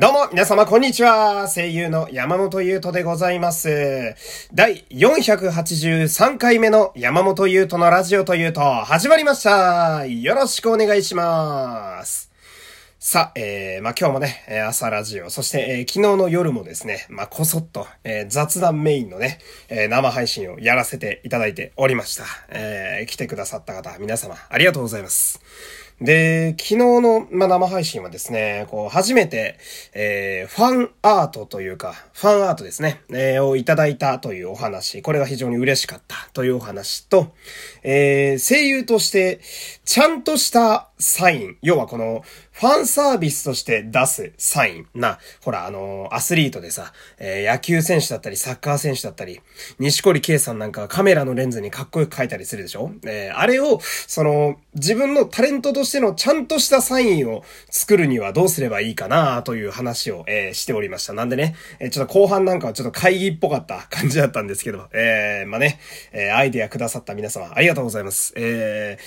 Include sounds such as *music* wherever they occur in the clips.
どうも、皆様、こんにちは。声優の山本優斗でございます。第483回目の山本優斗のラジオというと、始まりました。よろしくお願いします。さあ、えー、まあ、今日もね、朝ラジオ、そして、えー、昨日の夜もですね、まあ、こそっと、えー、雑談メインのね、えー、生配信をやらせていただいておりました。えー、来てくださった方、皆様、ありがとうございます。で、昨日の、ま、生配信はですね、こう、初めて、えー、ファンアートというか、ファンアートですね、えー、をいただいたというお話、これが非常に嬉しかったというお話と、えー、声優として、ちゃんとしたサイン、要はこの、ファンサービスとして出すサインな、ほら、あのー、アスリートでさ、えー、野球選手だったり、サッカー選手だったり、西堀圭さんなんかカメラのレンズにかっこよく書いたりするでしょ？えー、あれを、その、自分のタレントとしてのちゃんとしたサインを作るにはどうすればいいかなという話を、え、しておりました。なんでね、え、ちょっと後半なんかはちょっと会議っぽかった感じだったんですけど、え、まあね、え、アイデアくださった皆様、ありがとうございます。え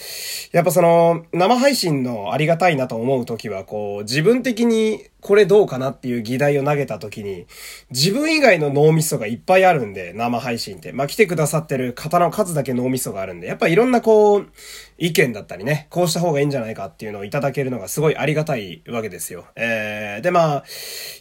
ー、やっぱその、生配信のありがたいなと思う時は、こう、自分的にこれどうかなっていう議題を投げた時に、自分以外の脳みそがいっぱいあるんで、生配信って。まあ、来てくださってる方の数だけ脳みそがあるんで、やっぱいろんなこう、意見だったりね、こうした方がいいんじゃないかっていうのをいただけるのがすごいありがたいわけですよ。えー、でまあ、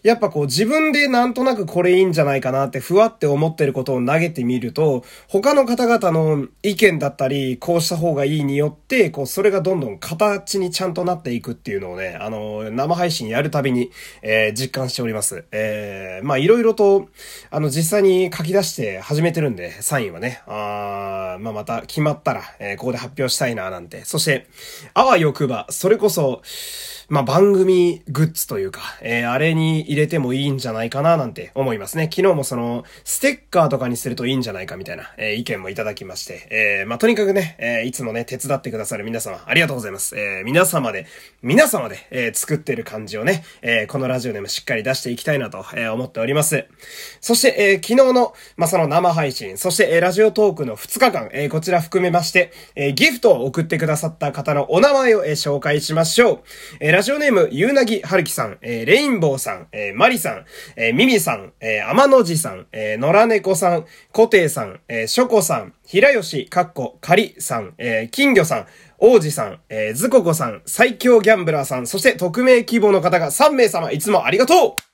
やっぱこう自分でなんとなくこれいいんじゃないかなってふわって思ってることを投げてみると、他の方々の意見だったり、こうした方がいいによって、こうそれがどんどん形にちゃんとなっていくっていうのをね、あの、生配信やるたびに、えー、実感しております。えー、まあいろいろと、あの実際に書き出して始めてるんで、サインはね、あまあまた決まったら、えー、ここで発表したいななんて。そして、あわよくば、それこそ、まあ、番組グッズというか、えー、あれに入れてもいいんじゃないかななんて思いますね。昨日もその、ステッカーとかにするといいんじゃないかみたいな、えー、意見もいただきまして、えー、まあ、とにかくね、え、いつもね、手伝ってくださる皆様、ありがとうございます。え、皆様で、皆様で、え、作ってる感じをね、えー、このラジオでもしっかり出していきたいなと、えー、思っております。そして、えー、昨日の、まあ、その生配信、そして、えー、ラジオトークの2日間、えー、こちら含めまして、えー、ギフトを送ってくださった方のお名前を、えー、紹介しましょう。えー、ラジオネーム、ゆうなぎはるきさん、えー、レインボーさん、えー、マリさん、えー、ミミさん、えー、天のじさん、えー、野良猫さん、コテイさん、えー、ショコさん、平吉、かっこ、かりさん、えー、金魚さん、王子さん、えー、ずここさん、最強ギャンブラーさん、そして匿名希望の方が3名様、いつもありがとう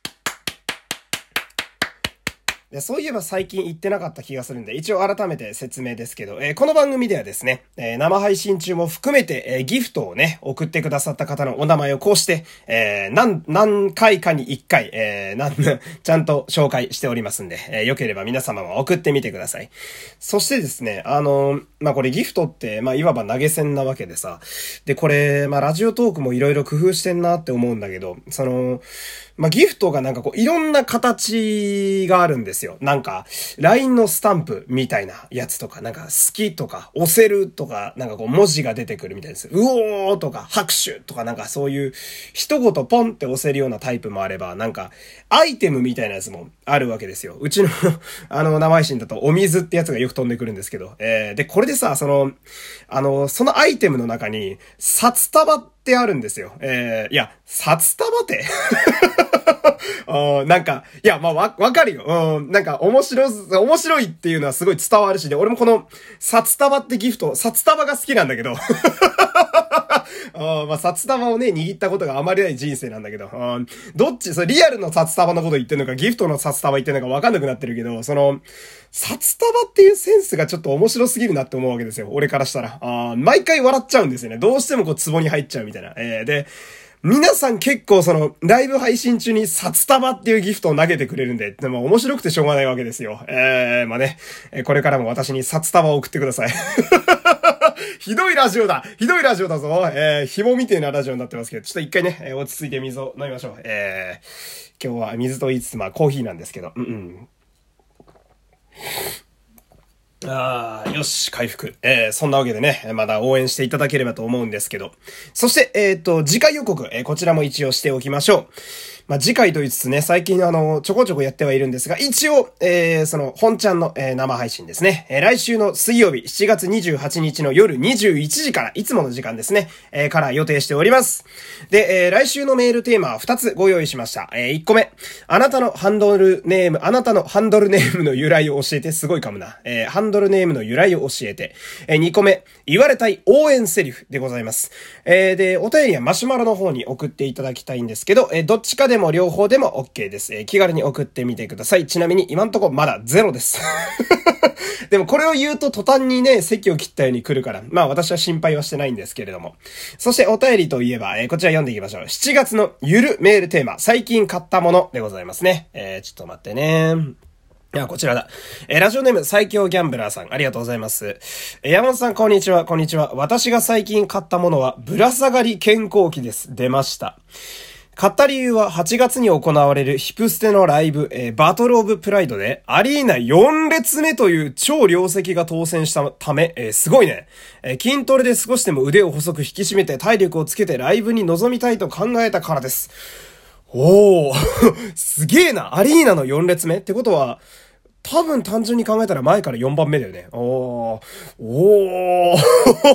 でそういえば最近言ってなかった気がするんで、一応改めて説明ですけど、えー、この番組ではですね、えー、生配信中も含めて、えー、ギフトをね、送ってくださった方のお名前をこうして、え何、何回かに1回、えなん、*laughs* ちゃんと紹介しておりますんで、えよければ皆様も送ってみてください。そしてですね、あのまあ、これギフトって、まあ、いわば投げ銭なわけでさ、で、これ、まあ、ラジオトークもいろいろ工夫してんなって思うんだけど、その、まあ、ギフトがなんかこう、いろんな形があるんですよ。なんか、LINE のスタンプみたいなやつとか、なんか、好きとか、押せるとか、なんかこう、文字が出てくるみたいです。うおーとか、拍手とか、なんかそういう、一言ポンって押せるようなタイプもあれば、なんか、アイテムみたいなやつもあるわけですよ。うちの *laughs* あの、生配信だと、お水ってやつがよく飛んでくるんですけど、えー、で、これでさ、その、あの、そのアイテムの中に、札束ってあるんですよ。えー、いや、札束って *laughs* なんか、いや、まあ、わ、わかるよ。うん、なんか、面白、面白いっていうのはすごい伝わるしで、俺もこの、札束ってギフト、札束が好きなんだけど。あまあ、札束をね、握ったことがあまりない人生なんだけど、どっち、それリアルの札束のこと言ってんのか、ギフトの札束言ってんのかわかんなくなってるけど、その、札束っていうセンスがちょっと面白すぎるなって思うわけですよ。俺からしたら。あ毎回笑っちゃうんですよね。どうしてもこう、壺に入っちゃうみたいな。えー、で、皆さん結構その、ライブ配信中に札束っていうギフトを投げてくれるんで、でも面白くてしょうがないわけですよ。えー、まあね、これからも私に札束を送ってください。*laughs* ひどいラジオだひどいラジオだぞえー、紐みてえなラジオになってますけど、ちょっと一回ね、えー、落ち着いて水を飲みましょう。えー、今日は水と言いつつ、まあコーヒーなんですけど、うんうん。ああ、よし、回復。えー、そんなわけでね、まだ応援していただければと思うんですけど。そして、えっ、ー、と、次回予告、えー、こちらも一応しておきましょう。まあ、次回と言いつつね、最近あの、ちょこちょこやってはいるんですが、一応、えー、その、本ちゃんの、えー、生配信ですね。えー、来週の水曜日、7月28日の夜21時から、いつもの時間ですね、えー、から予定しております。で、えー、来週のメールテーマは2つご用意しました。えー、1個目、あなたのハンドルネーム、あなたのハンドルネームの由来を教えて、すごい噛むな。えー、ハンドルネームの由来を教えて。えー、2個目、言われたい応援セリフでございます。えー、で、お便りはマシュマロの方に送っていただきたいんですけど、えー、どっちかででも両方でも OK です。えー、気軽に送ってみてください。ちなみに今んとこまだゼロです。*laughs* でもこれを言うと途端にね、席を切ったように来るから、まあ私は心配はしてないんですけれども。そしてお便りといえば、えー、こちら読んでいきましょう。7月のゆるメールテーマ、最近買ったものでございますね。えー、ちょっと待ってね。いや、こちらだ。えー、ラジオネーム最強ギャンブラーさん、ありがとうございます。えー、山本さん、こんにちは、こんにちは。私が最近買ったものは、ぶら下がり健康器です。出ました。買った理由は8月に行われるヒプステのライブ、えー、バトルオブプライドでアリーナ4列目という超量石が当選したため、えー、すごいね、えー、筋トレで少しでも腕を細く引き締めて体力をつけてライブに臨みたいと考えたからです。おー。*laughs* すげえな。アリーナの4列目。ってことは、多分単純に考えたら前から4番目だよね。おー。おー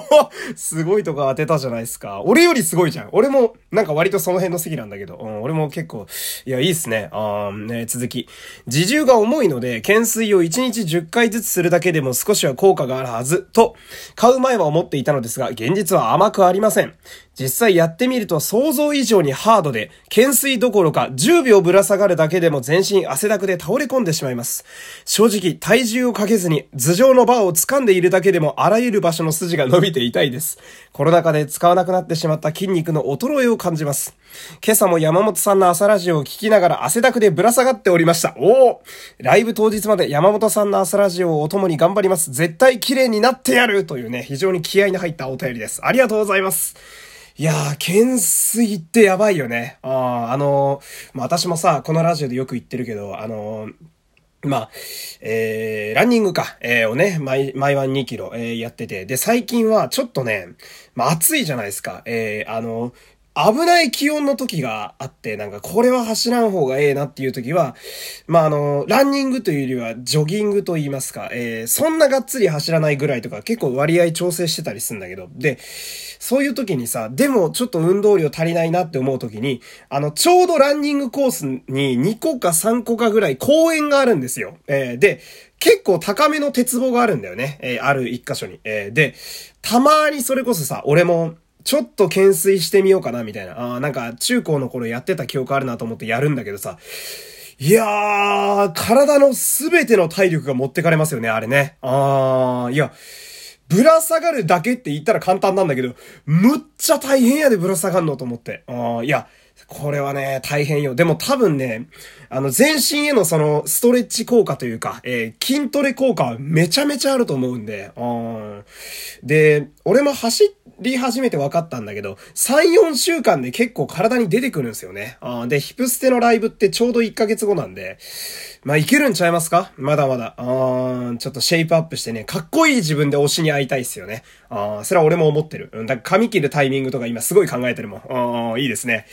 *laughs* すごいとこ当てたじゃないですか。俺よりすごいじゃん。俺も、なんか割とその辺の席なんだけど、うん、俺も結構、いや、いいっすね。あー、ね、続き。自重が重いので、懸垂を1日10回ずつするだけでも少しは効果があるはず、と、買う前は思っていたのですが、現実は甘くありません。実際やってみると想像以上にハードで、懸垂どころか10秒ぶら下がるだけでも全身汗だくで倒れ込んでしまいます。正直体重をかけずに頭上のバーを掴んでいるだけでもあらゆる場所の筋が伸びて痛いです。コロナ禍で使わなくなってしまった筋肉の衰えを感じます。今朝も山本さんの朝ラジオを聞きながら汗だくでぶら下がっておりました。おおライブ当日まで山本さんの朝ラジオをお供に頑張ります。絶対綺麗になってやるというね、非常に気合の入ったお便りです。ありがとうございます。いやー、懸垂ってやばいよね。ああ、あのー、まあ、私もさ、このラジオでよく言ってるけど、あのーまあ、えー、ランニングか、えー、をね、毎、毎晩2キロ、えー、やってて。で、最近はちょっとね、まあ暑いじゃないですか。えー、あの、危ない気温の時があって、なんかこれは走らん方がええなっていう時は、まあ、あの、ランニングというよりはジョギングと言いますか、えー、そんながっつり走らないぐらいとか結構割合調整してたりするんだけど、で、そういう時にさ、でもちょっと運動量足りないなって思う時に、あの、ちょうどランニングコースに2個か3個かぐらい公園があるんですよ。えー、で、結構高めの鉄棒があるんだよね。えー、ある一箇所に。えー、で、たまにそれこそさ、俺も、ちょっと懸垂してみようかな、みたいな。あなんか、中高の頃やってた記憶あるなと思ってやるんだけどさ。いやー、体のすべての体力が持ってかれますよね、あれね。あー、いや、ぶら下がるだけって言ったら簡単なんだけど、むっちゃ大変やでぶら下がんのと思って。あいや、これはね、大変よ。でも多分ね、あの、全身へのその、ストレッチ効果というか、えー、筋トレ効果はめちゃめちゃあると思うんで、で、俺も走ってり始めて分かったんだけど、3、4週間で結構体に出てくるんですよね。あで、ヒプステのライブってちょうど1ヶ月後なんで、まあ、いけるんちゃいますか？まだまだ。あーちょっとシェイプアップしてね、かっこいい自分で推しに会いたいっすよね。あーそれは俺も思ってる。うん、だから髪切るタイミングとか今すごい考えてるもん。あいいですね。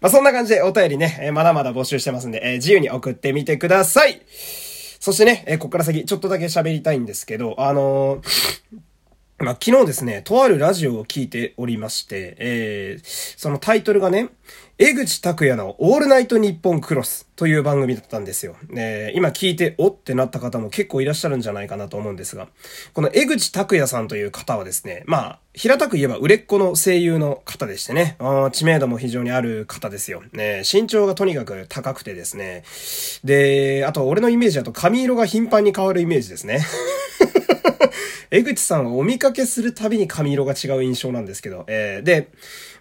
まあ、そんな感じでお便りね、え、まだまだ募集してますんで、えー、自由に送ってみてください。そしてね、えー、こっから先ちょっとだけ喋りたいんですけど、あのーまあ、昨日ですね、とあるラジオを聞いておりまして、えー、そのタイトルがね、江口拓也のオールナイトニッポンクロスという番組だったんですよ。えー、今聞いておってなった方も結構いらっしゃるんじゃないかなと思うんですが、この江口拓也さんという方はですね、まあ、平たく言えば売れっ子の声優の方でしてね、あ知名度も非常にある方ですよ。ね、身長がとにかく高くてですね。で、あと俺のイメージだと髪色が頻繁に変わるイメージですね。*laughs* *laughs* 江口さんはお見かけするたびに髪色が違う印象なんですけど、えー、で、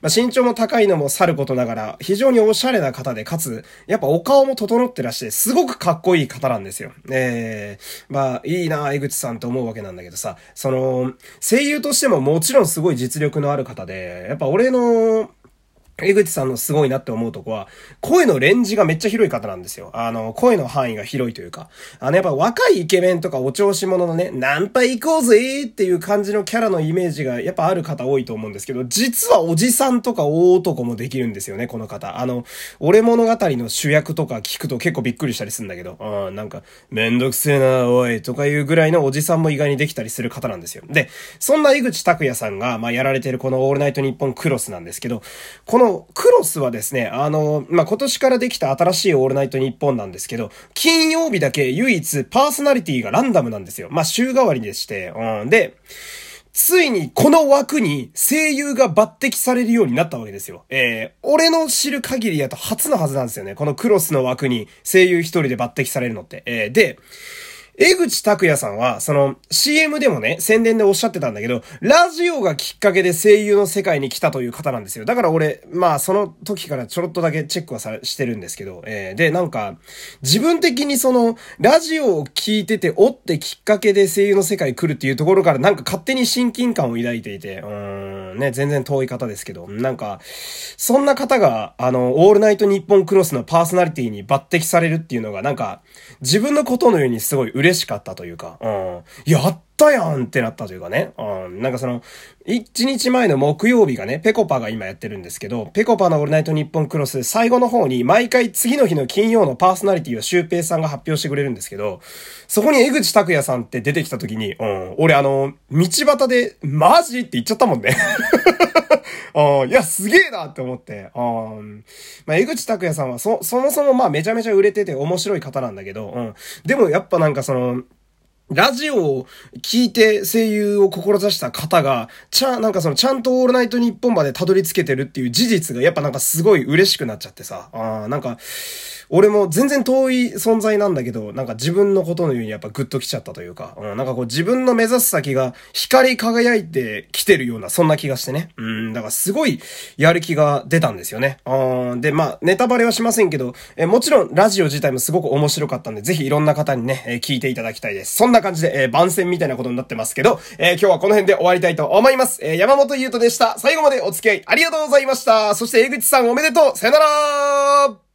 まあ、身長も高いのもさることながら、非常におしゃれな方で、かつ、やっぱお顔も整ってらして、すごくかっこいい方なんですよ。えー、まあ、いいな江口さんと思うわけなんだけどさ、その、声優としてももちろんすごい実力のある方で、やっぱ俺の、江口さんのすごいなって思うとこは、声のレンジがめっちゃ広い方なんですよ。あの、声の範囲が広いというか。あの、やっぱ若いイケメンとかお調子者のね、ナンパ行こうぜっていう感じのキャラのイメージがやっぱある方多いと思うんですけど、実はおじさんとか大男もできるんですよね、この方。あの、俺物語の主役とか聞くと結構びっくりしたりするんだけど、うん、なんか、めんどくせえな、おい、とかいうぐらいのおじさんも意外にできたりする方なんですよ。で、そんな江口拓也さんが、まあ、やられてるこのオールナイトニッポンクロスなんですけど、こののクロスはですね、あの、まあ、今年からできた新しいオールナイトニッポンなんですけど、金曜日だけ唯一パーソナリティがランダムなんですよ。まあ、週替わりでして、うん。で、ついにこの枠に声優が抜擢されるようになったわけですよ。えー、俺の知る限りやと初のはずなんですよね。このクロスの枠に声優一人で抜擢されるのって。えー、で、江口拓也さんは、その CM でもね、宣伝でおっしゃってたんだけど、ラジオがきっかけで声優の世界に来たという方なんですよ。だから俺、まあその時からちょろっとだけチェックはさ、してるんですけど、えー、で、なんか、自分的にその、ラジオを聞いてて、おってきっかけで声優の世界来るっていうところからなんか勝手に親近感を抱いていて、うーん、ね、全然遠い方ですけど、なんか、そんな方が、あの、オールナイトニッポンクロスのパーソナリティに抜擢されるっていうのが、なんか、自分のことのようにすごい嬉しかったというか、うん。やったやんってなったというかね。うん。なんかその、1日前の木曜日がね、ペコパが今やってるんですけど、ペコパのオールナイトニッポンクロス最後の方に毎回次の日の金曜のパーソナリティをシュウペイさんが発表してくれるんですけど、そこに江口拓也さんって出てきた時に、うん。俺あの、道端で、マジって言っちゃったもんね。あ *laughs* いや、すげえなって思って。あまあ、江口拓也さんはそ、そもそもまあめちゃめちゃ売れてて面白い方なんだけど、うん。でもやっぱなんかその、ラジオを聞いて声優を志した方が、ちゃ、なんかそのちゃんとオールナイトニッポンまでたどり着けてるっていう事実がやっぱなんかすごい嬉しくなっちゃってさ、あなんか、俺も全然遠い存在なんだけど、なんか自分のことのようにやっぱグッと来ちゃったというか、うん、なんかこう自分の目指す先が光り輝いてきてるような、そんな気がしてね。うん、だからすごいやる気が出たんですよね。うん、で、まあ、ネタバレはしませんけど、えもちろんラジオ自体もすごく面白かったんで、ぜひいろんな方にね、え聞いていただきたいです。そんなな感じで、えー、番宣みたいなことになってますけど、えー、今日はこの辺で終わりたいと思います。えー、山本優斗でした。最後までお付き合いありがとうございました。そして江口さんおめでとうさよなら